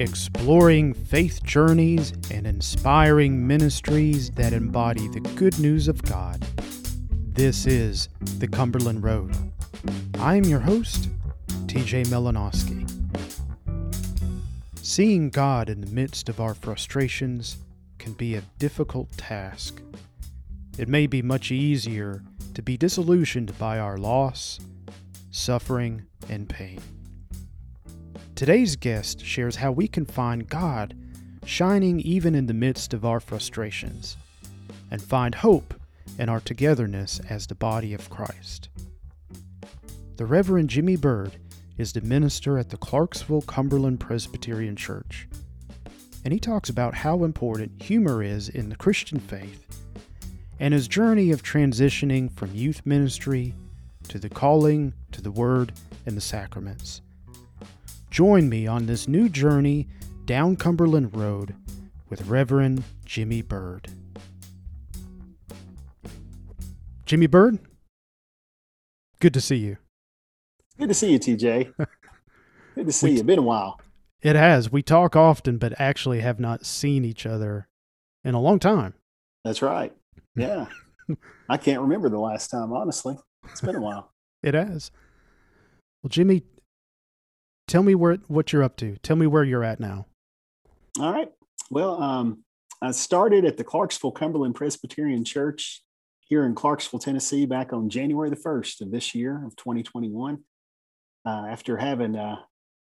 exploring faith journeys and inspiring ministries that embody the good news of God. This is the Cumberland Road. I'm your host, TJ Malinoski. Seeing God in the midst of our frustrations can be a difficult task. It may be much easier to be disillusioned by our loss, suffering, and pain. Today's guest shares how we can find God shining even in the midst of our frustrations and find hope in our togetherness as the body of Christ. The Reverend Jimmy Bird is the minister at the Clarksville Cumberland Presbyterian Church, and he talks about how important humor is in the Christian faith and his journey of transitioning from youth ministry to the calling to the Word and the sacraments. Join me on this new journey down Cumberland Road with Reverend Jimmy Bird. Jimmy Bird, good to see you. Good to see you, TJ. Good to see we, you. Been a while. It has. We talk often, but actually have not seen each other in a long time. That's right. Yeah. I can't remember the last time, honestly. It's been a while. it has. Well, Jimmy, tell me where what you're up to. Tell me where you're at now. All right. Well, um, I started at the Clarksville Cumberland Presbyterian Church here in Clarksville, Tennessee, back on January the 1st of this year of 2021. Uh, after having uh,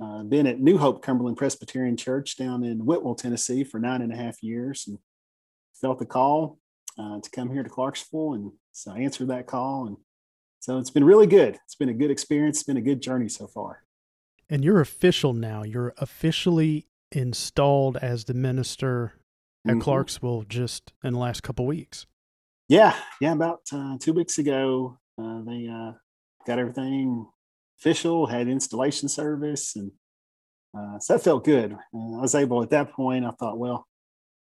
uh, been at New Hope Cumberland Presbyterian Church down in Whitwell, Tennessee for nine and a half years and felt the call uh, to come here to Clarksville. And so I answered that call. And so it's been really good. It's been a good experience. It's been a good journey so far. And you're official now. You're officially installed as the minister at mm-hmm. Clarksville just in the last couple weeks. Yeah, yeah. About uh, two weeks ago, uh, they uh, got everything official. Had installation service, and uh, so that felt good. I was able at that point. I thought, well,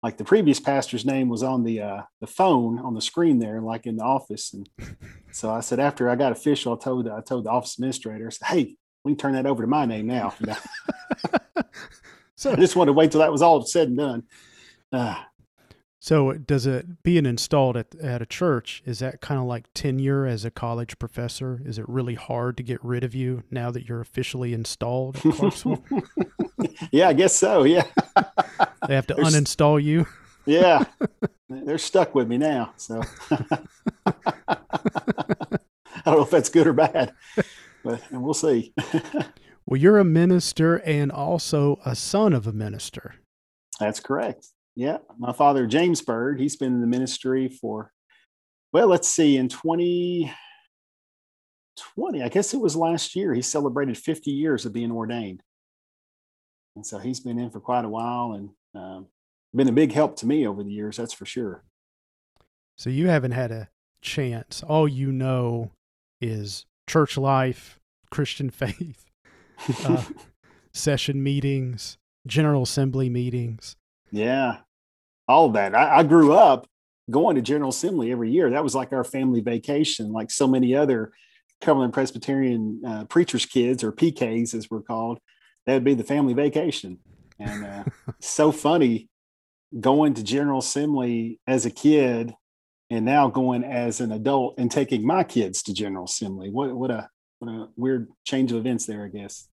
like the previous pastor's name was on the uh, the phone on the screen there, like in the office, and so I said after I got official, I told I told the office administrator, I said, hey, we can turn that over to my name now. so I just wanted to wait till that was all said and done. Uh, so does it being installed at, at a church, is that kind of like tenure as a college professor? Is it really hard to get rid of you now that you're officially installed at yeah, I guess so. Yeah. they have to There's, uninstall you. yeah. They're stuck with me now. So I don't know if that's good or bad but and we'll see. well, you're a minister and also a son of a minister. That's correct. Yeah, my father James Bird. He's been in the ministry for well, let's see, in 2020, I guess it was last year, he celebrated 50 years of being ordained. And so he's been in for quite a while and um, been a big help to me over the years, that's for sure. So you haven't had a chance. All you know is church life, Christian faith, uh, session meetings, General Assembly meetings. Yeah, all of that. I, I grew up going to General Assembly every year. That was like our family vacation, like so many other Cumberland Presbyterian uh, preachers' kids or PKs, as we're called. That would be the family vacation. And uh, so funny going to General Assembly as a kid and now going as an adult and taking my kids to General Assembly. What what a what a weird change of events there, I guess.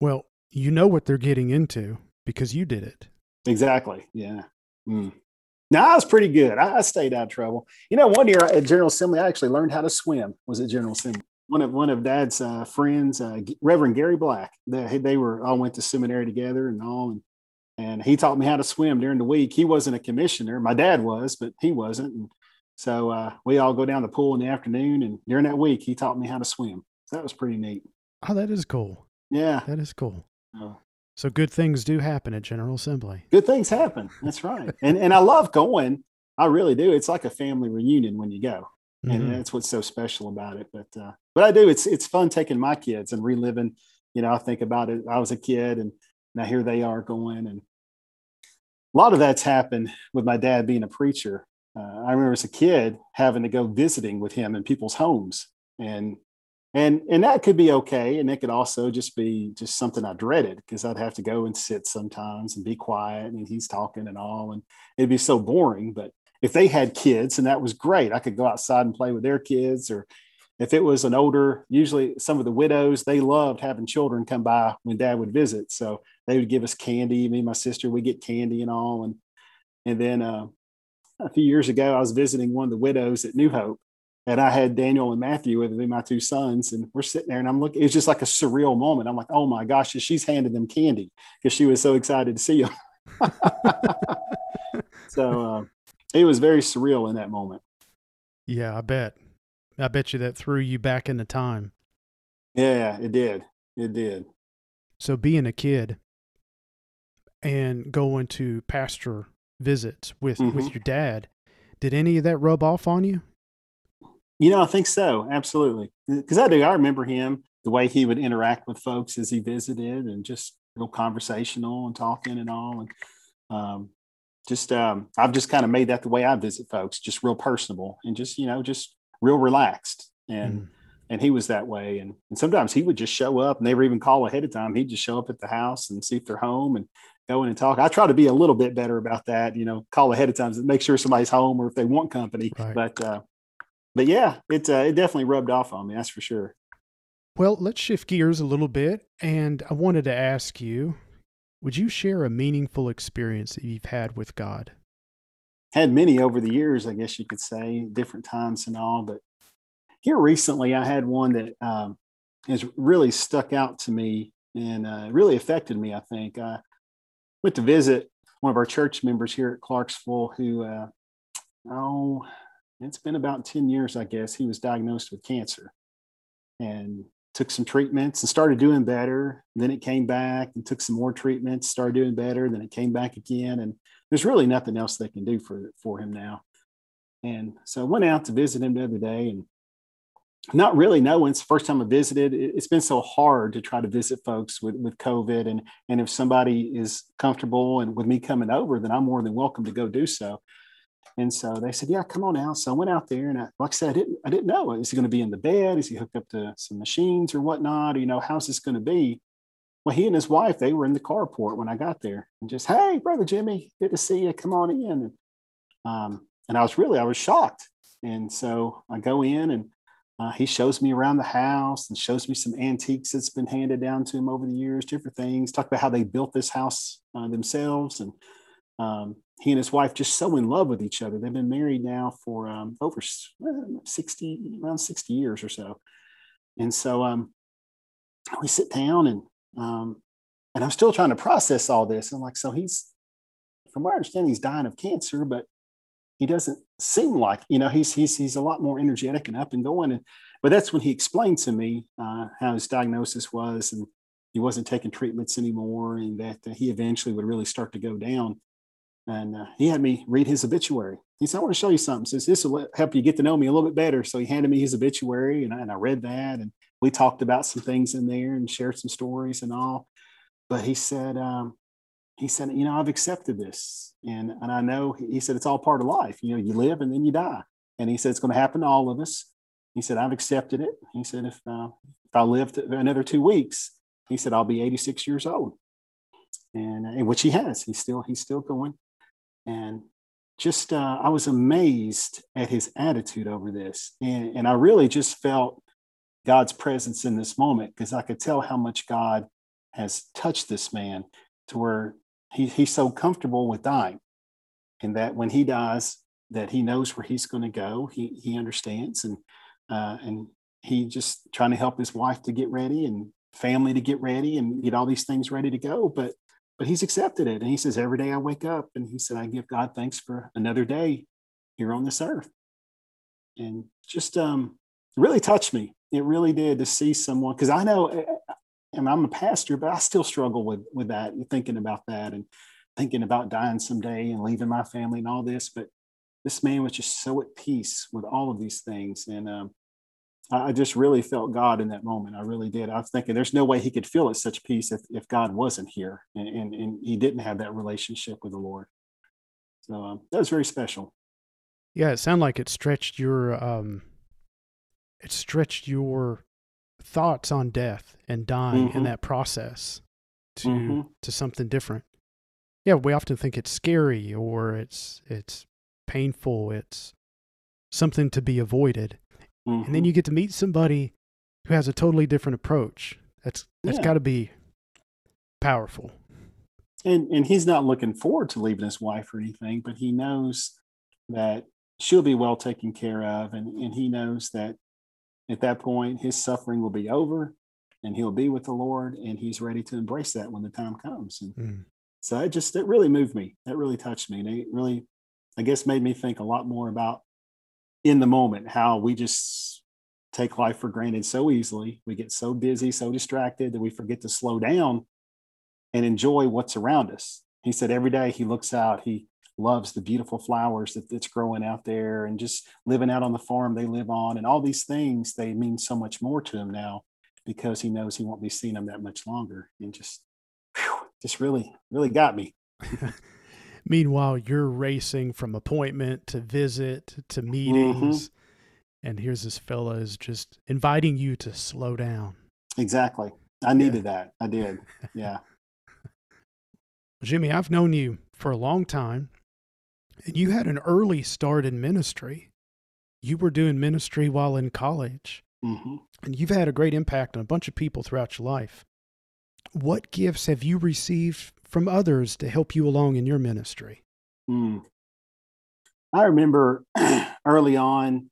Well, you know what they're getting into because you did it. Exactly. Yeah. Mm. Now I was pretty good. I, I, stayed out of trouble. You know, one year at General Assembly, I actually learned how to swim. Was at General Assembly. One of one of Dad's uh, friends, uh, Reverend Gary Black. They, they were all went to seminary together and all, and and he taught me how to swim during the week. He wasn't a commissioner. My dad was, but he wasn't. And so uh, we all go down the pool in the afternoon, and during that week, he taught me how to swim. So that was pretty neat. Oh, that is cool. Yeah, that is cool. Oh. So good things do happen at General Assembly. Good things happen. That's right. and and I love going. I really do. It's like a family reunion when you go, mm-hmm. and that's what's so special about it. But uh, but I do. It's it's fun taking my kids and reliving. You know, I think about it. I was a kid, and now here they are going, and a lot of that's happened with my dad being a preacher uh, I remember as a kid having to go visiting with him in people's homes. And and and that could be okay. And it could also just be just something i dreaded because i'd have to go and sit sometimes and be quiet and he's talking and all. And it'd be so boring. But if they had kids and that was great i could go outside and play with their kids. Or if it was an older usually some of the widows they loved having children come by when dad would visit. So they would give us candy. Me and my sister we get candy and all. And and then uh, a few years ago i was visiting one of the widows at new hope and I had Daniel and Matthew with me, my two sons, and we're sitting there and I'm looking, It was just like a surreal moment. I'm like, oh my gosh, she's handing them candy because she was so excited to see them. so uh, it was very surreal in that moment. Yeah, I bet. I bet you that threw you back into time. Yeah, it did. It did. So being a kid and going to pastor visits with mm-hmm. with your dad, did any of that rub off on you? You know, I think so. Absolutely. Because I do. I remember him, the way he would interact with folks as he visited and just real conversational and talking and all. And um, just, um, I've just kind of made that the way I visit folks, just real personable and just, you know, just real relaxed. And, mm. and he was that way. And, and sometimes he would just show up and never even call ahead of time. He'd just show up at the house and see if they're home and go in and talk. I try to be a little bit better about that, you know, call ahead of time to make sure somebody's home or if they want company. Right. But, uh, but yeah, it uh, it definitely rubbed off on me. That's for sure. Well, let's shift gears a little bit, and I wanted to ask you: Would you share a meaningful experience that you've had with God? Had many over the years, I guess you could say, different times and all. But here recently, I had one that um, has really stuck out to me and uh, really affected me. I think I went to visit one of our church members here at Clarksville, who uh, oh it's been about 10 years, I guess, he was diagnosed with cancer and took some treatments and started doing better. Then it came back and took some more treatments, started doing better. Then it came back again. And there's really nothing else they can do for, for him now. And so I went out to visit him the other day and not really knowing it's the first time I visited. It's been so hard to try to visit folks with, with COVID. And, and if somebody is comfortable and with me coming over, then I'm more than welcome to go do so. And so they said, "Yeah, come on out." So I went out there, and I, like I said, I didn't, I didn't know is he going to be in the bed? Is he hooked up to some machines or whatnot? You know, how's this going to be? Well, he and his wife they were in the carport when I got there, and just, "Hey, brother Jimmy, good to see you. Come on in." And, um, and I was really, I was shocked. And so I go in, and uh, he shows me around the house and shows me some antiques that's been handed down to him over the years, different things. Talk about how they built this house uh, themselves, and um, he and his wife just so in love with each other. They've been married now for um, over 60, around 60 years or so. And so um, we sit down and um, and I'm still trying to process all this. I'm like, so he's, from what I understand, he's dying of cancer, but he doesn't seem like, you know, he's he's he's a lot more energetic and up and going. And but that's when he explained to me uh, how his diagnosis was, and he wasn't taking treatments anymore, and that uh, he eventually would really start to go down and uh, he had me read his obituary. He said, I want to show you something. Says this will help you get to know me a little bit better. So he handed me his obituary and I, and I read that and we talked about some things in there and shared some stories and all. But he said, um, he said, you know, I've accepted this. And, and I know, he said, it's all part of life. You know, you live and then you die. And he said, it's going to happen to all of us. He said, I've accepted it. He said, if, uh, if I live another two weeks, he said, I'll be 86 years old. And, and which he has, he's still, he's still going and just uh, I was amazed at his attitude over this, and, and I really just felt God's presence in this moment because I could tell how much God has touched this man to where he, he's so comfortable with dying, and that when he dies, that he knows where he's going to go. He he understands, and uh, and he just trying to help his wife to get ready and family to get ready and get all these things ready to go. But but he's accepted it. And he says, every day I wake up and he said, I give God thanks for another day here on this earth. And just um, really touched me. It really did to see someone, because I know, and I'm a pastor, but I still struggle with, with that and thinking about that and thinking about dying someday and leaving my family and all this. But this man was just so at peace with all of these things. And um, I just really felt God in that moment. I really did. I was thinking there's no way he could feel at such peace if, if God wasn't here and, and, and he didn't have that relationship with the Lord. So um, that was very special. Yeah, it sounded like it stretched your um, it stretched your thoughts on death and dying mm-hmm. in that process to mm-hmm. to something different. Yeah, we often think it's scary or it's it's painful, it's something to be avoided. Mm-hmm. And then mm-hmm. you get to meet somebody who has a totally different approach. That's that's yeah. got to be powerful. And and he's not looking forward to leaving his wife or anything, but he knows that she'll be well taken care of and, and he knows that at that point his suffering will be over and he'll be with the Lord and he's ready to embrace that when the time comes. And mm. so it just it really moved me. That really touched me. And it really, I guess, made me think a lot more about in the moment how we just take life for granted so easily. We get so busy, so distracted that we forget to slow down and enjoy what's around us. He said every day he looks out, he loves the beautiful flowers that, that's growing out there and just living out on the farm they live on and all these things they mean so much more to him now because he knows he won't be seeing them that much longer and just whew, just really really got me. Meanwhile you're racing from appointment to visit to meetings mm-hmm. and here's this fella is just inviting you to slow down. Exactly. I needed yeah. that. I did. Yeah. Jimmy i've known you for a long time and you had an early start in ministry. You were doing ministry while in college. Mm-hmm. And you've had a great impact on a bunch of people throughout your life. What gifts have you received from others to help you along in your ministry? Mm. I remember early on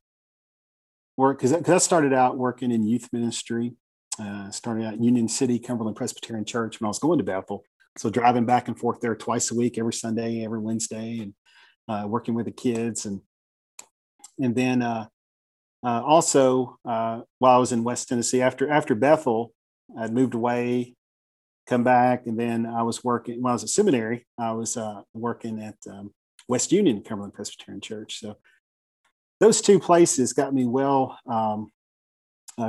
work because I started out working in youth ministry. Uh, started out Union City Cumberland Presbyterian Church when I was going to Bethel. So driving back and forth there twice a week, every Sunday, every Wednesday, and uh, working with the kids and and then uh, uh, also uh, while I was in West Tennessee after after Bethel, I'd moved away, come back, and then I was working when I was at seminary. I was uh, working at um, West Union Cumberland Presbyterian Church. So those two places got me well um,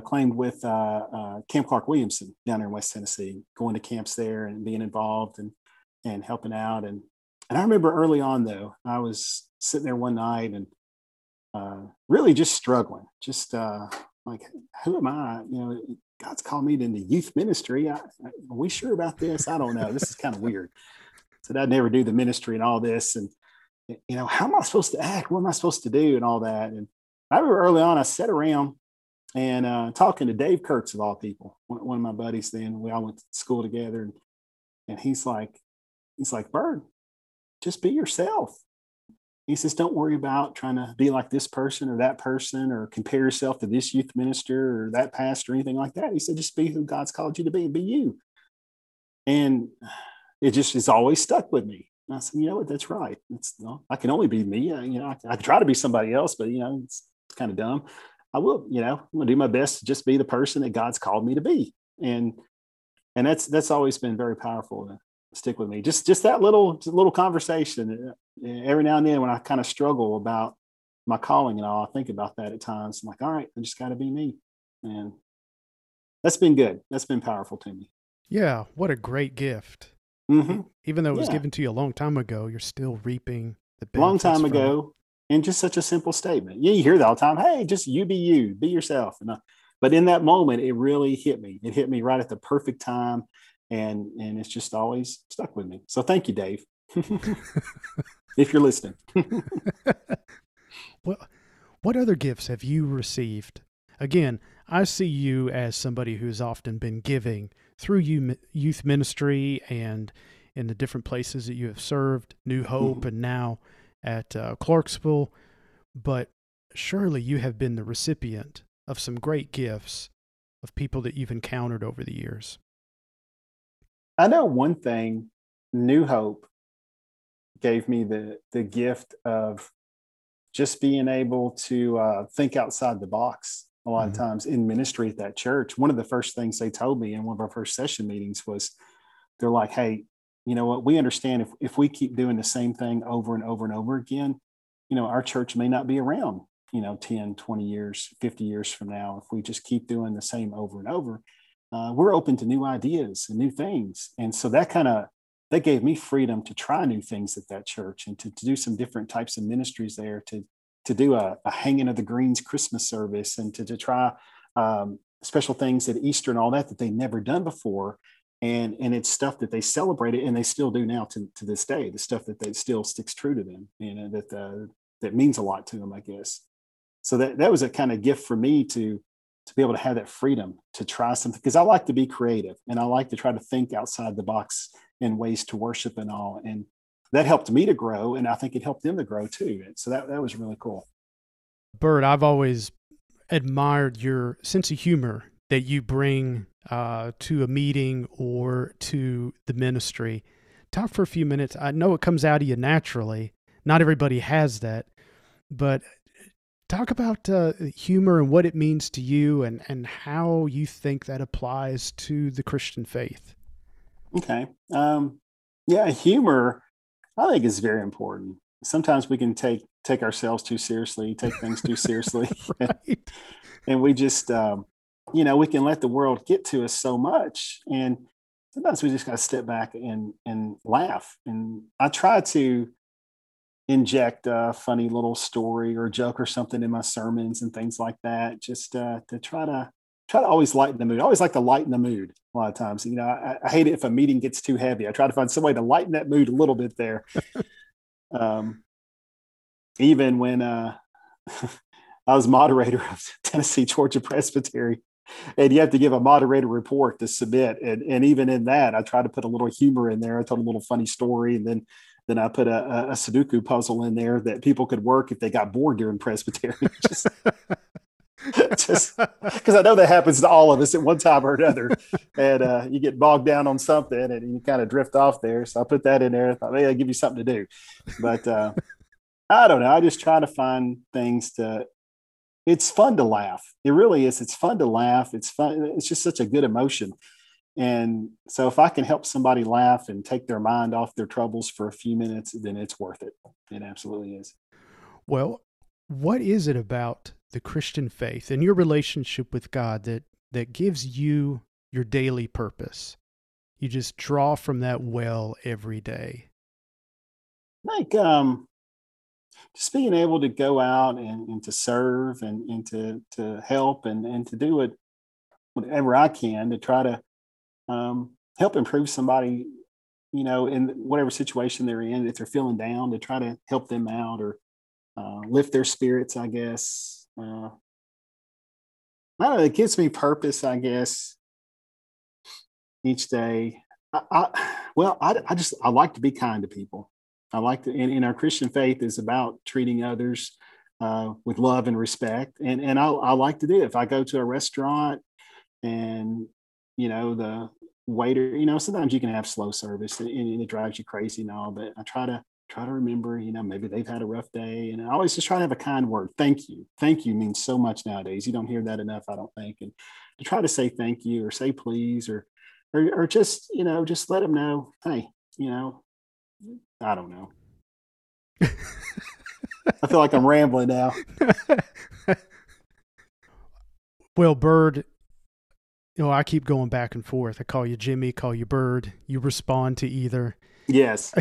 claimed with Camp Clark Williamson down there in West Tennessee, going to camps there and being involved and and helping out and and I remember early on, though, I was sitting there one night and uh, really just struggling, just uh, like, who am I? You know, God's called me into youth ministry. I, I, are we sure about this? I don't know. This is kind of weird. So I'd never do the ministry and all this. And, you know, how am I supposed to act? What am I supposed to do? And all that. And I remember early on, I sat around and uh, talking to Dave Kurtz of all people, one, one, of my buddies. Then we all went to school together, and and he's like, he's like, Bird, just be yourself. He says, don't worry about trying to be like this person or that person or compare yourself to this youth minister or that pastor or anything like that. He said, just be who God's called you to be and be you. And it just has always stuck with me. And I said, you know what? That's right. It's, know, I can only be me. I, you know, I, I try to be somebody else, but you know, it's, it's kind of dumb. I will, you know, I'm gonna do my best to just be the person that God's called me to be. And and that's that's always been very powerful stick with me. Just just that little little conversation uh, every now and then when I kind of struggle about my calling and all, I think about that at times. I'm like, all right, I just got to be me, and that's been good. That's been powerful to me. Yeah, what a great gift. Mm-hmm. Even though it was yeah. given to you a long time ago, you're still reaping the long time ago, and just such a simple statement. Yeah, you hear that all the time. Hey, just you be you, be yourself. And I, but in that moment, it really hit me. It hit me right at the perfect time and and it's just always stuck with me. So thank you, Dave, if you're listening. what what other gifts have you received? Again, I see you as somebody who's often been giving through youth ministry and in the different places that you have served, New Hope, mm-hmm. and now at uh, Clarksville. But surely you have been the recipient of some great gifts of people that you've encountered over the years. I know one thing New Hope gave me the the gift of just being able to uh, think outside the box a lot mm-hmm. of times in ministry at that church. One of the first things they told me in one of our first session meetings was they're like, hey, you know what, we understand if, if we keep doing the same thing over and over and over again, you know, our church may not be around, you know, 10, 20 years, 50 years from now, if we just keep doing the same over and over uh, we're open to new ideas and new things. And so that kind of that gave me freedom to try new things at that church and to, to do some different types of ministries there to to do a, a hanging of the greens Christmas service and to, to try um, special things at Easter and all that that they never done before. And, and it's stuff that they celebrated and they still do now to, to this day, the stuff that they still sticks true to them, you know, that, uh, that means a lot to them, I guess. So that, that was a kind of gift for me to, to be able to have that freedom to try something because I like to be creative and I like to try to think outside the box in ways to worship and all. And that helped me to grow. And I think it helped them to grow too. And so that, that was really cool. Bird, I've always admired your sense of humor that you bring uh, to a meeting or to the ministry. Talk for a few minutes. I know it comes out of you naturally. Not everybody has that, but talk about uh, humor and what it means to you and, and how you think that applies to the Christian faith. Okay. Um, yeah, humor, I think, is very important. Sometimes we can take take ourselves too seriously, take things too seriously, right. and we just, um, you know, we can let the world get to us so much, and sometimes we just got to step back and and laugh. And I try to inject a funny little story or joke or something in my sermons and things like that, just uh, to try to try to always lighten the mood. I always like to lighten the mood a lot of times. You know, I, I hate it if a meeting gets too heavy. I try to find some way to lighten that mood a little bit there. um, even when uh, I was moderator of Tennessee Georgia Presbytery, and you have to give a moderator report to submit, and and even in that, I try to put a little humor in there. I told a little funny story, and then then I put a, a Sudoku puzzle in there that people could work if they got bored during Presbytery. Just, just because I know that happens to all of us at one time or another, and uh, you get bogged down on something and you kind of drift off there. So I put that in there. I thought, hey, I'll give you something to do. But uh, I don't know. I just try to find things to. It's fun to laugh. It really is. It's fun to laugh. It's fun. It's just such a good emotion. And so if I can help somebody laugh and take their mind off their troubles for a few minutes, then it's worth it. It absolutely is. Well, what is it about the Christian faith and your relationship with God that that gives you your daily purpose? You just draw from that well every day. Like um just being able to go out and, and to serve and, and to to help and, and to do it whatever I can to try to um, help improve somebody, you know, in whatever situation they're in. If they're feeling down, to try to help them out or uh, lift their spirits, I guess. Uh, I don't know. It gives me purpose, I guess, each day. I, I well, I, I just I like to be kind to people. I like to, and, and our Christian faith is about treating others uh, with love and respect, and and I, I like to do it. If I go to a restaurant and you know the waiter you know sometimes you can have slow service and, and it drives you crazy and all but i try to try to remember you know maybe they've had a rough day and i always just try to have a kind word thank you. Thank you means so much nowadays. You don't hear that enough i don't think and to try to say thank you or say please or or, or just you know just let them know hey you know i don't know. I feel like i'm rambling now. Well bird you know, I keep going back and forth. I call you Jimmy, call you Bird. You respond to either. Yes.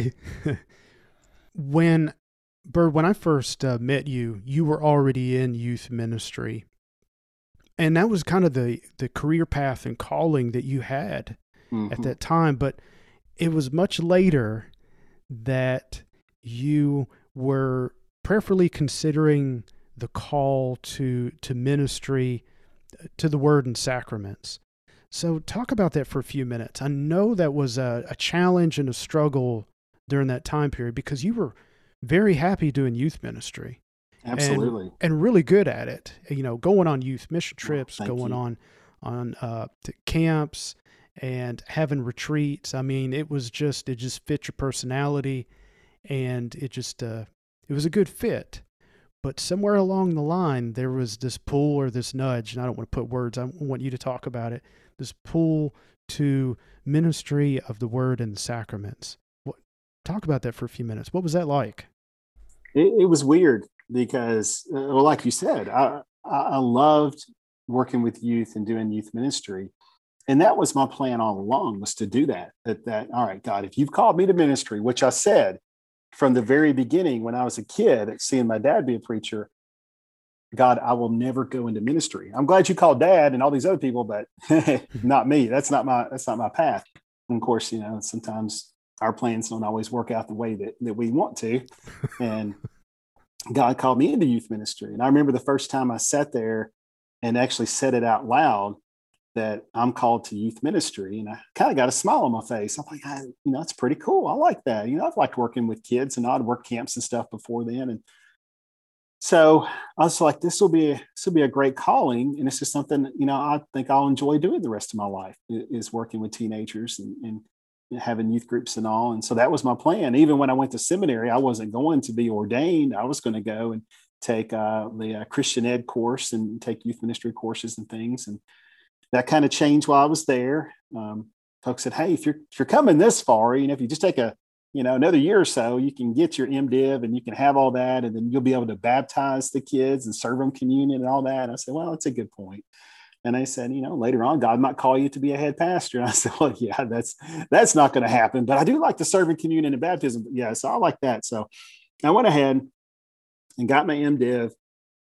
when Bird, when I first uh, met you, you were already in youth ministry, and that was kind of the the career path and calling that you had mm-hmm. at that time. But it was much later that you were prayerfully considering the call to to ministry to the word and sacraments. So, talk about that for a few minutes. I know that was a, a, challenge and a struggle during that time period because you were very happy doing youth ministry. Absolutely. And, and really good at it. You know, going on youth mission trips, oh, going you. on on uh, camps and having retreats. I mean, it was just it just fit your personality, and it just uh, it was a good fit. But somewhere along the line, there was this pull or this nudge, and I don't want to put words. I want you to talk about it. This pull to ministry of the word and the sacraments. What, talk about that for a few minutes. What was that like? It, it was weird because, uh, well, like you said, I, I loved working with youth and doing youth ministry and that was my plan all along was to do that that that all right god if you've called me to ministry which i said from the very beginning when I was a kid, seeing my dad be a preacher, God, I will never go into ministry. I'm glad you called dad and all these other people, but not me. That's not my that's not my path. And of course, you know, sometimes our plans don't always work out the way that, that we want to. And God called me into youth ministry. And I remember the first time I sat there and actually said it out loud that I'm called to youth ministry. And I kind of got a smile on my face. I'm like, you know, that's pretty cool. I like that. You know, I've liked working with kids and I'd work camps and stuff before then. And so I was like, this will be this will be a great calling, and this is something you know I think I'll enjoy doing the rest of my life is working with teenagers and, and having youth groups and all. And so that was my plan. Even when I went to seminary, I wasn't going to be ordained. I was going to go and take uh, the uh, Christian Ed course and take youth ministry courses and things. And that kind of changed while I was there. Um, folks said, "Hey, if you're if you're coming this far, you know, if you just take a you know another year or so you can get your mdiv and you can have all that and then you'll be able to baptize the kids and serve them communion and all that. And i said well that's a good point. And they said you know later on god might call you to be a head pastor. And i said well yeah that's that's not going to happen but i do like to serve in communion and baptism. Yeah so i like that. So i went ahead and got my mdiv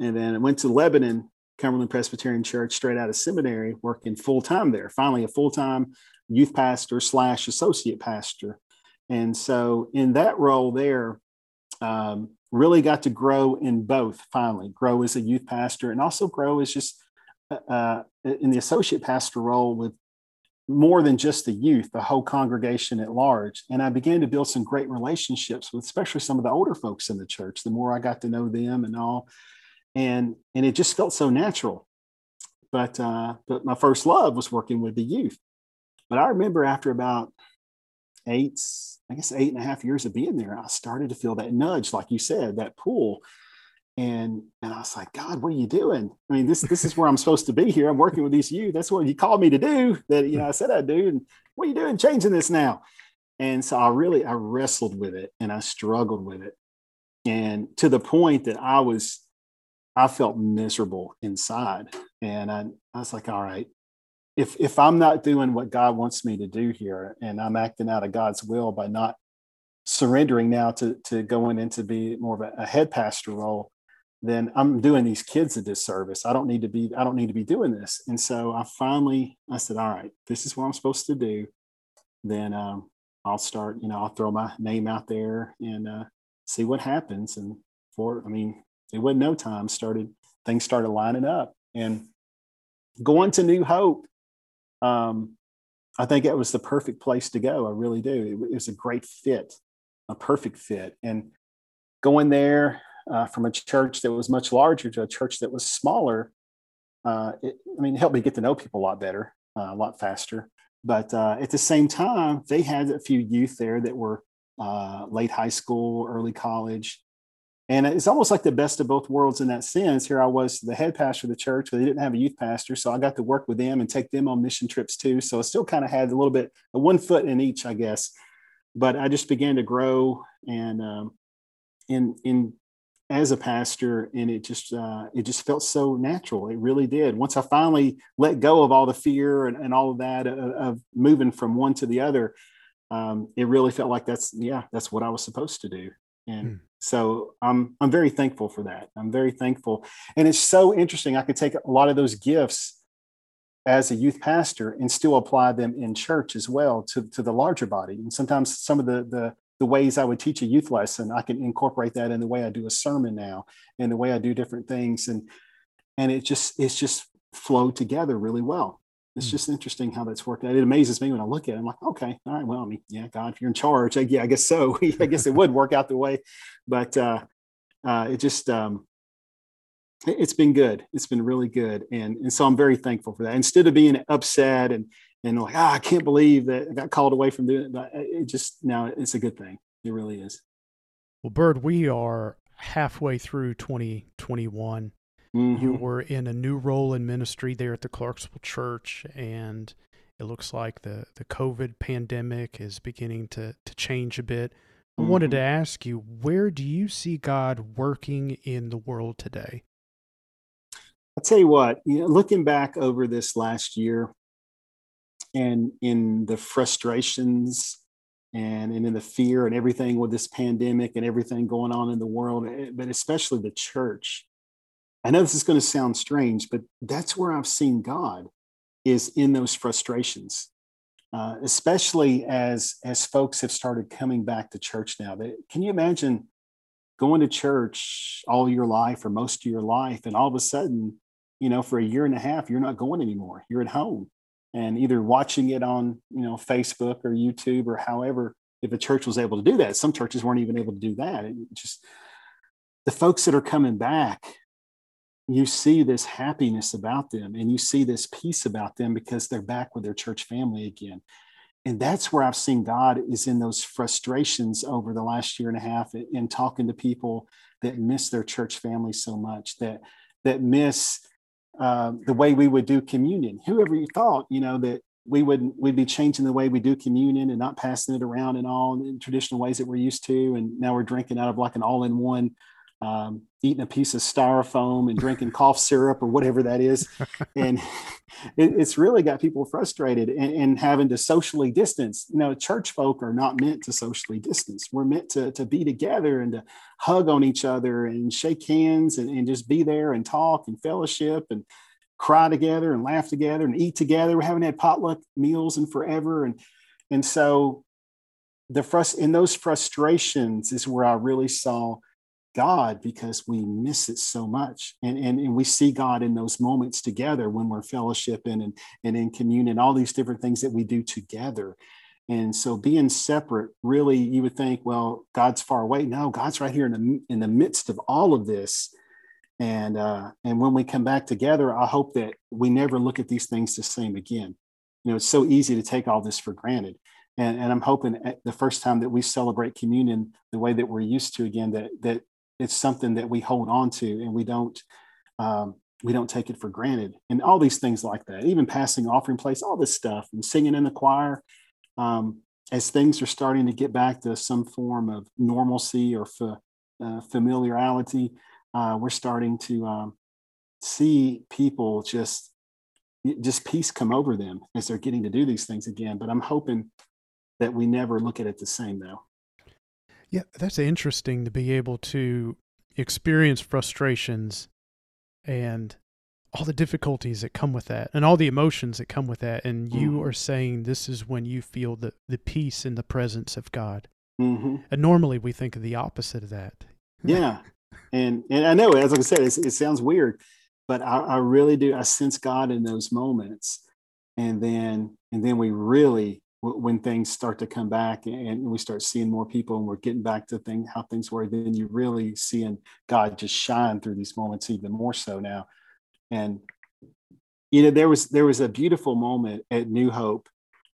and then i went to lebanon cumberland presbyterian church straight out of seminary working full-time there finally a full-time youth pastor slash associate pastor and so, in that role there, um, really got to grow in both finally grow as a youth pastor and also grow as just uh, uh, in the associate pastor role with more than just the youth, the whole congregation at large. And I began to build some great relationships with especially some of the older folks in the church. The more I got to know them and all, and and it just felt so natural. But uh, but my first love was working with the youth. But I remember after about eight, I guess eight and a half years of being there, I started to feel that nudge, like you said, that pull. And and I was like, God, what are you doing? I mean, this this is where I'm supposed to be here. I'm working with these youth. That's what you called me to do. That you know, I said I'd do. And what are you doing changing this now? And so I really I wrestled with it and I struggled with it. And to the point that I was I felt miserable inside. And I, I was like, all right, if if I'm not doing what God wants me to do here, and I'm acting out of God's will by not surrendering now to to going into be more of a, a head pastor role, then I'm doing these kids a disservice. I don't need to be I don't need to be doing this. And so I finally I said, all right, this is what I'm supposed to do. Then um, I'll start. You know, I'll throw my name out there and uh, see what happens. And for I mean, it wasn't no time. Started things started lining up and going to New Hope um, I think it was the perfect place to go. I really do. It, was a great fit, a perfect fit. And going there uh, from a church that was much larger to a church that was smaller, uh, it, I mean, it helped me get to know people a lot better, uh, a lot faster. But uh, at the same time, they had a few youth there that were uh, late high school, early college, and it's almost like the best of both worlds in that sense. Here I was the head pastor of the church, but they didn't have a youth pastor. So I got to work with them and take them on mission trips too. So I still kind of had a little bit, one foot in each, I guess. But I just began to grow and um, in in as a pastor, and it just uh, it just felt so natural. It really did. Once I finally let go of all the fear and, and all of that of, of moving from one to the other, um, it really felt like that's yeah, that's what I was supposed to do. And mm. so I'm I'm very thankful for that. I'm very thankful. And it's so interesting. I could take a lot of those gifts as a youth pastor and still apply them in church as well to, to the larger body. And sometimes some of the, the the ways I would teach a youth lesson, I can incorporate that in the way I do a sermon now and the way I do different things. And and it just it's just flowed together really well it's hmm. just interesting how that's worked out. It amazes me when I look at it. I'm like, okay, all right, well, I mean, yeah, God, if you're in charge, I, yeah, I guess so. I guess it would work out the way, but uh, uh, it just um, it, has been good. It's been really good, and and so I'm very thankful for that. Instead of being upset and and like, ah, I can't believe that I got called away from doing it, but it just now it's a good thing. It really is. Well, Bird, we are halfway through 2021 Mm-hmm. You were in a new role in ministry there at the Clarksville Church, and it looks like the, the COVID pandemic is beginning to, to change a bit. I mm-hmm. wanted to mm-hmm. ask you, where do you see God working in the world today? I'll tell you what, you know, looking back over this last year and in the frustrations and, and in the fear and everything with this pandemic and everything going on in the world, eh, but especially the church, I know this is going to sound strange, but that's where I've seen God is in those frustrations, uh, especially as as folks have started coming back to church now. They, can you imagine going to church all your life or most of your life, and all of a sudden, you know, for a year and a half, you're not going anymore. You're at home and either watching it on you know Facebook or YouTube or however. If a church was able to do that, some churches weren't even able to do that. It just the folks that are coming back you see this happiness about them and you see this peace about them because they're back with their church family again. And that's where i've seen god is in those frustrations over the last year and a half in talking to people that miss their church family so much that that miss uh, the way we would do communion. Whoever you thought you know that we would we'd be changing the way we do communion and not passing it around in all in traditional ways that we're used to. And now we're drinking out of like an all-in-one um, eating a piece of styrofoam and drinking cough syrup or whatever that is. And it, it's really got people frustrated and, and, having to socially distance. You know, church folk are not meant to socially distance. We're meant to, to be together and to hug on each other and shake hands and, and just be there and talk and fellowship and cry together and laugh together and eat together. We haven't had potluck meals in forever. And, and so the frust- in those frustrations is where I really saw God because we miss it so much. And, and, and we see God in those moments together when we're fellowshipping and, and in communion, all these different things that we do together. And so being separate, really, you would think, well, God's far away. No, God's right here in the, in the midst of all of this. And, uh, and when we come back together, I hope that we never look at these things the same again. You know, it's so easy to take all this for granted. And, and I'm hoping the first time that we celebrate communion the way that we're used to again, that, that it's something that we hold on to and we don't um, we don't take it for granted. And all these things like that even passing offering place all this stuff and singing in the choir um, as things are starting to get back to some form of normalcy or uh, familiarity uh, we're starting to um, see people just just peace come over them as they're getting to do these things again. But i'm hoping that we never look at it the same though yeah, that's interesting to be able to experience frustrations and all the difficulties that come with that and all the emotions that come with that. And you mm-hmm. are saying this is when you feel the, the peace in the presence of God. Mm-hmm. And normally we think of the opposite of that. yeah. And, and I know, as I said, it sounds weird, but I, I really do. I sense God in those moments. And then, and then we really when things start to come back and we start seeing more people and we're getting back to thing how things were then you're really seeing god just shine through these moments even more so now. And you know there was there was a beautiful moment at new hope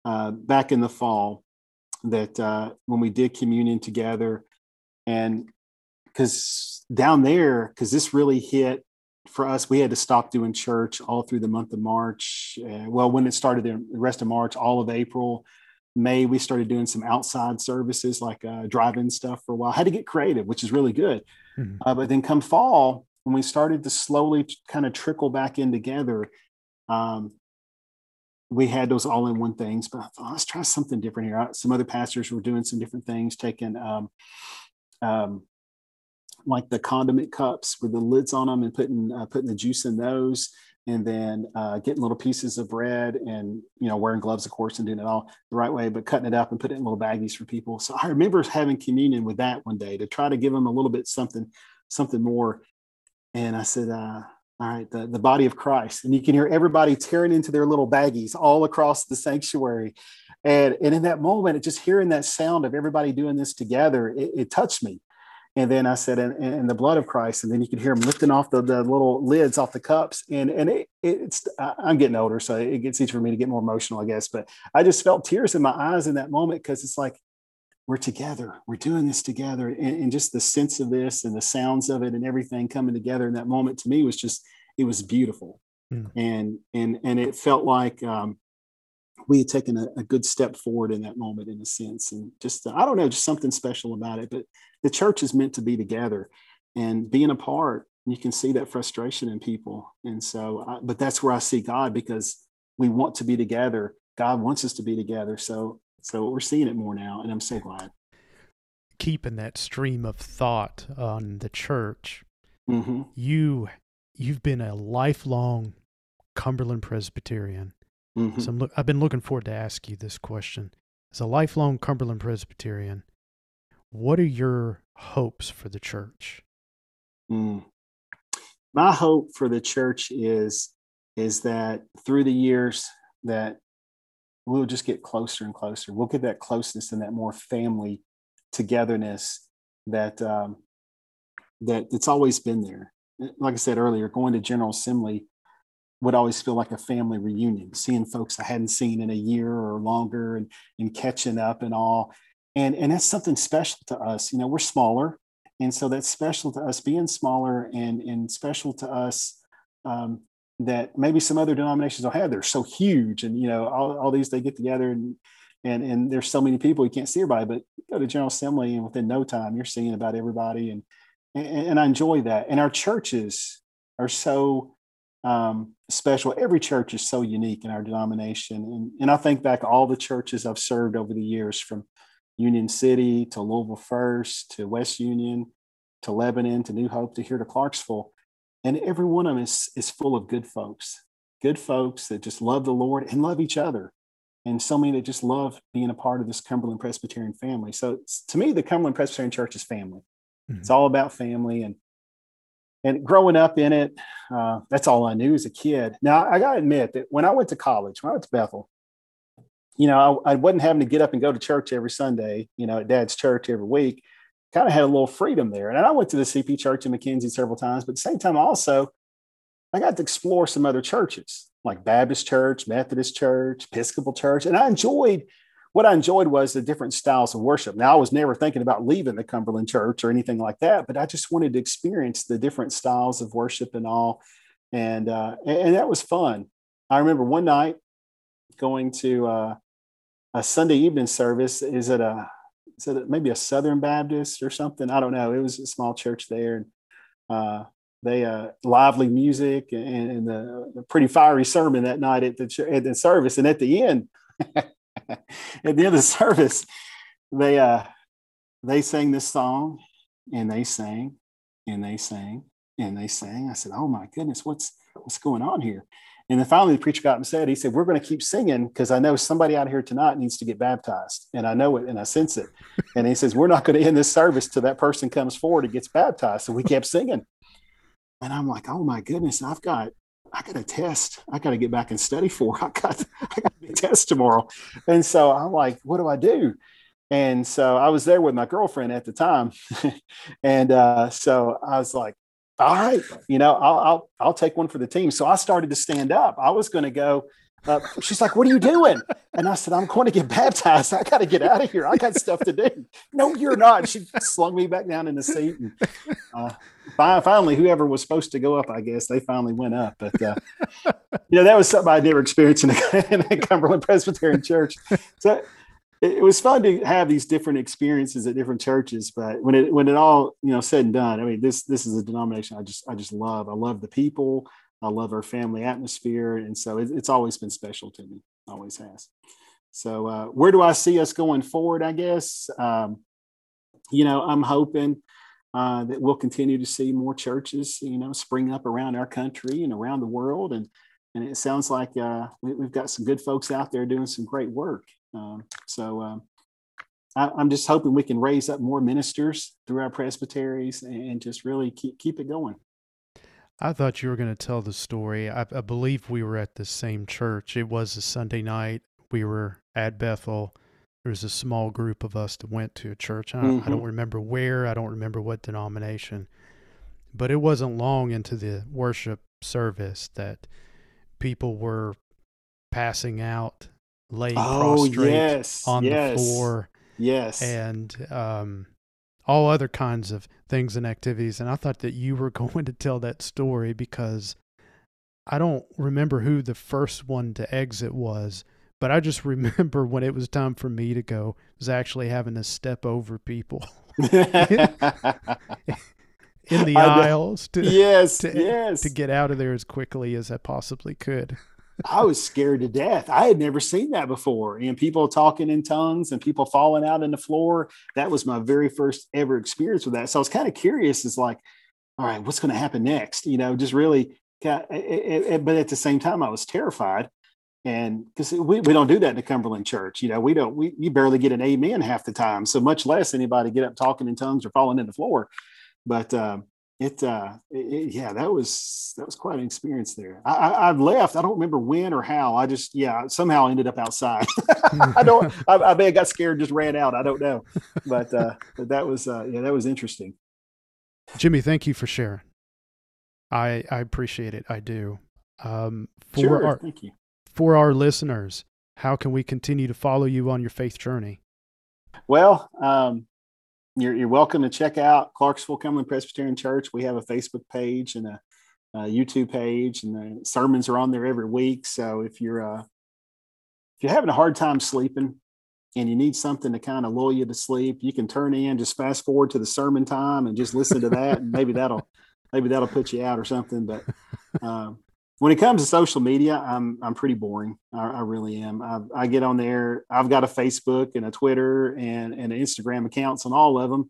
uh, back in the fall that uh, when we did communion together and because down there because this really hit for us, we had to stop doing church all through the month of March. Uh, well, when it started the rest of March, all of April, May, we started doing some outside services like uh, drive-in stuff for a while. had to get creative, which is really good. Mm-hmm. Uh, but then come fall, when we started to slowly kind of trickle back in together, um, we had those all-in-one things. But I thought, let's try something different here. Some other pastors were doing some different things, taking um, um, like the condiment cups with the lids on them and putting uh, putting the juice in those and then uh, getting little pieces of bread and you know wearing gloves of course and doing it all the right way but cutting it up and putting it in little baggies for people. So i remember having communion with that one day to try to give them a little bit something something more. And i said uh, all right the, the body of christ. And you can hear everybody tearing into their little baggies all across the sanctuary. And, and in that moment just hearing that sound of everybody doing this together it, it touched me and then I said, in, in the blood of Christ. And then you could hear him lifting off the, the little lids off the cups. And, and it, it's, I'm getting older, so it gets easier for me to get more emotional, I guess. But I just felt tears in my eyes in that moment because it's like, we're together, we're doing this together. And, and just the sense of this and the sounds of it and everything coming together in that moment to me was just, it was beautiful. Mm. And, and, and it felt like, um, we had taken a, a, good step forward in that moment in a sense. And just uh, i don't know just something special about it but the church is meant to be together. And being apart you can see that frustration in people. And so I, but that's where i see god because we want to be together. God wants us to be together. So so we're seeing it more now and i'm so glad. Keeping that stream of thought on the church mm-hmm. you you've been a lifelong Cumberland Presbyterian. Mhm. So I'm look, I've been looking forward to ask you this question. As a lifelong Cumberland Presbyterian, what are your hopes for the church? Mm. My hope for the church is is that through the years that we'll just get closer and closer. We'll get that closeness and that more family togetherness that um, that it's always been there. Like I said earlier, going to General Assembly would always feel like a family reunion, seeing folks I hadn't seen in a year or longer and, and catching up and all. And, and that's something special to us. You know, we're smaller. And so that's special to us being smaller and, and special to us um, that maybe some other denominations don't have. They're so huge. And, you know, all, all these, they get together and, and, and there's so many people, you can't see everybody, but you go to General Assembly and within no time, you're seeing about everybody. And, and, and I enjoy that. And our churches are so um, special. Every church is so unique in our denomination. And, and I think back all the churches I've served over the years from Union City to Louisville First to West Union to Lebanon to New Hope to here to Clarksville. And every one of them is, is full of good folks, good folks that just love the Lord and love each other. And so many that just love being a part of this Cumberland Presbyterian family. So to me, the Cumberland Presbyterian Church is family. Mm-hmm. It's all about family. And and growing up in it, uh, that's all I knew as a kid. Now I got to admit that when I went to college, when I went to Bethel, you know, I, I, wasn't having to get up and go to church every Sunday, you know, at dad's church every week. Kind of had a little freedom there. And I went to the CP church in McKenzie several times, but at the same time, also, I got to explore some other churches like Baptist church, Methodist church, Episcopal church. And I enjoyed what I enjoyed was the different styles of worship. Now, I was never thinking about leaving the Cumberland church or anything like that, but I just wanted to experience the different styles of worship and all. And, uh, and that was fun. I remember one night going to uh, a Sunday evening service. Is it a is it maybe a Southern Baptist or something? I don't know. It was a small church there, and uh, they uh, lively music and, and the, the, pretty fiery sermon that night at the at the service. And at the end, at the end of the service, they uh, they sang this song, and they sang, and they sang, and they sang. I said, "Oh my goodness, what's what's going on here?" And then finally, the preacher got up and said, he said, we're going to keep singing because I know somebody out here tonight needs to get baptized. And I know it and I sense it. And he says, we're not going to end this service till that person comes forward and gets baptized. So we kept singing. And I'm like, oh my goodness, I've got, I got a test. I got to get back and study for. I got, I got a test tomorrow. And so I'm like, what do I do? And so I was there with my girlfriend at the time. and uh, so I was like, all right, you know, I'll, I'll, I'll take one for the team. So I started to stand up. I was going to go. Uh, she's like, "What are you doing?" And I said, "I'm going to get baptized. I got to get out of here. I got stuff to do." No, you're not. She slung me back down in the seat. And uh, finally, whoever was supposed to go up, I guess they finally went up. But uh, you know, that was something I'd never experienced in a, in a Cumberland Presbyterian church. So it, was fun to have these different experiences at different churches. But when it when it all you know said and done, I mean this this is a denomination I just I just love. I love the people. I love our family atmosphere, and so it, it's always been special to me. Always has. So uh, where do I see us going forward? I guess um, you know I'm hoping. Uh, that we'll continue to see more churches, you know, spring up around our country and around the world, and and it sounds like uh, we, have got some good folks out there doing some great work. Um, so um, I, am just hoping we can raise up more ministers through our presbyteries and just really keep keep it going. I thought you were going to tell the story. I, I, believe we were at the same church. It was a Sunday night. We were at Bethel. There was a small group of us that went to a church. I, mm-hmm. I don't remember where. I don't remember what denomination. But it wasn't long into the worship service that people were passing out laying oh, prostrate yes, on yes, the floor. Yes. And um, all other kinds of things and activities. And I thought that you were going to tell that story because I don't remember who the first one to exit was, but I just remember when it was time for me to go, was actually having to step over people. in the aisles to yes to, yes to get out of there as quickly as I possibly could. I was scared to death. I had never seen that before. And people talking in tongues and people falling out on the floor. That was my very first ever experience with that. So I was kind of curious. Is like, all right, what's going to happen next? You know, just really, got, it, it, but at the same time, I was terrified. And because we, we don't do that in the Cumberland church, you know, we don't, we, you barely get an amen half the time. So much less anybody get up talking in tongues or falling in the floor. But, um, it, uh, it, yeah, that was that was quite an experience there. I, I, have left. I don't remember when or how. I just yeah somehow ended up outside. I don't. I, I may have got scared, just ran out. I don't know, but uh, but that was uh, yeah that was interesting. Jimmy, thank you for sharing. I I appreciate it. I do. Um, for sure, our, thank you. For our listeners, how can we continue to follow you on your faith journey? Well, um, you're, you're welcome to check out Clarksville Cumberland Presbyterian Church. We have a Facebook page and a, a, YouTube page, and the sermons are on there every week. So if you're uh, if you're having a hard time sleeping and you need something to kind of lull you to sleep, you can turn in, just fast forward to the sermon time and just listen to that, and maybe that'll maybe that'll put you out or something. But um, when it comes to social media, I'm I'm pretty boring. I, I really am. I, I, get on there. I've got a Facebook and a Twitter and and Instagram accounts on all of them,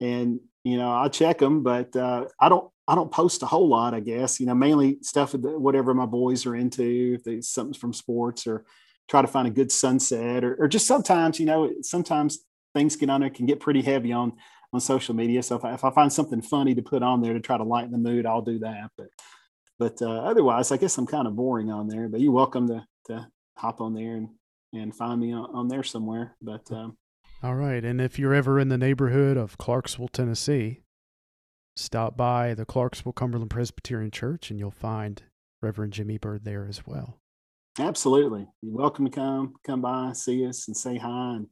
and you know I check them, but uh, I don't I don't post a whole lot. I guess you know mainly stuff whatever my boys are into. If they something from sports or try to find a good sunset or, or just sometimes you know sometimes things get on there can get pretty heavy on on social media. So if I, if I find something funny to put on there to try to lighten the mood, I'll do that. But but uh, otherwise, I guess I'm kind of boring on there. But you're welcome to to hop on there and and find me on, on there somewhere. But um, all right, and if you're ever in the neighborhood of Clarksville, Tennessee, stop by the Clarksville Cumberland Presbyterian Church, and you'll find Reverend Jimmy Bird there as well. Absolutely, you're welcome to come come by, see us, and say hi. And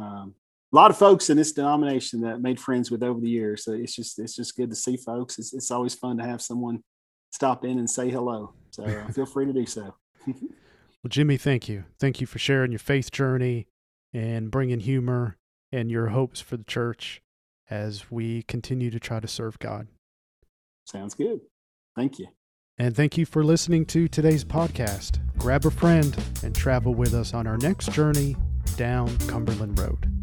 um, a lot of folks in this denomination that I made friends with over the years. So it's just it's just good to see folks. It's, it's always fun to have someone stop in and say hello. So uh, feel free to do so. well, Jimmy, thank you. Thank you for sharing your faith journey and bringing humor and your hopes for the church as we continue to try to serve God. Sounds good. Thank you. And thank you for listening to today's podcast. Grab a friend and travel with us on our next journey down Cumberland Road.